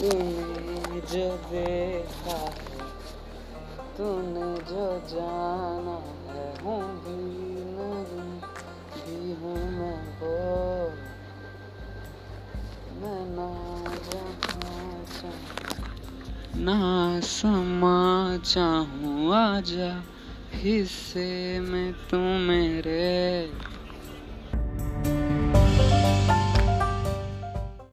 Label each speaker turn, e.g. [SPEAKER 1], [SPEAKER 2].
[SPEAKER 1] तूने जो देखा है। तूने जो जाना है हूँ भी नहीं भी हूँ मैं, वो मैं ना जहाँ ना समा चाहूँ, आजा, हिस्से में तू मेरे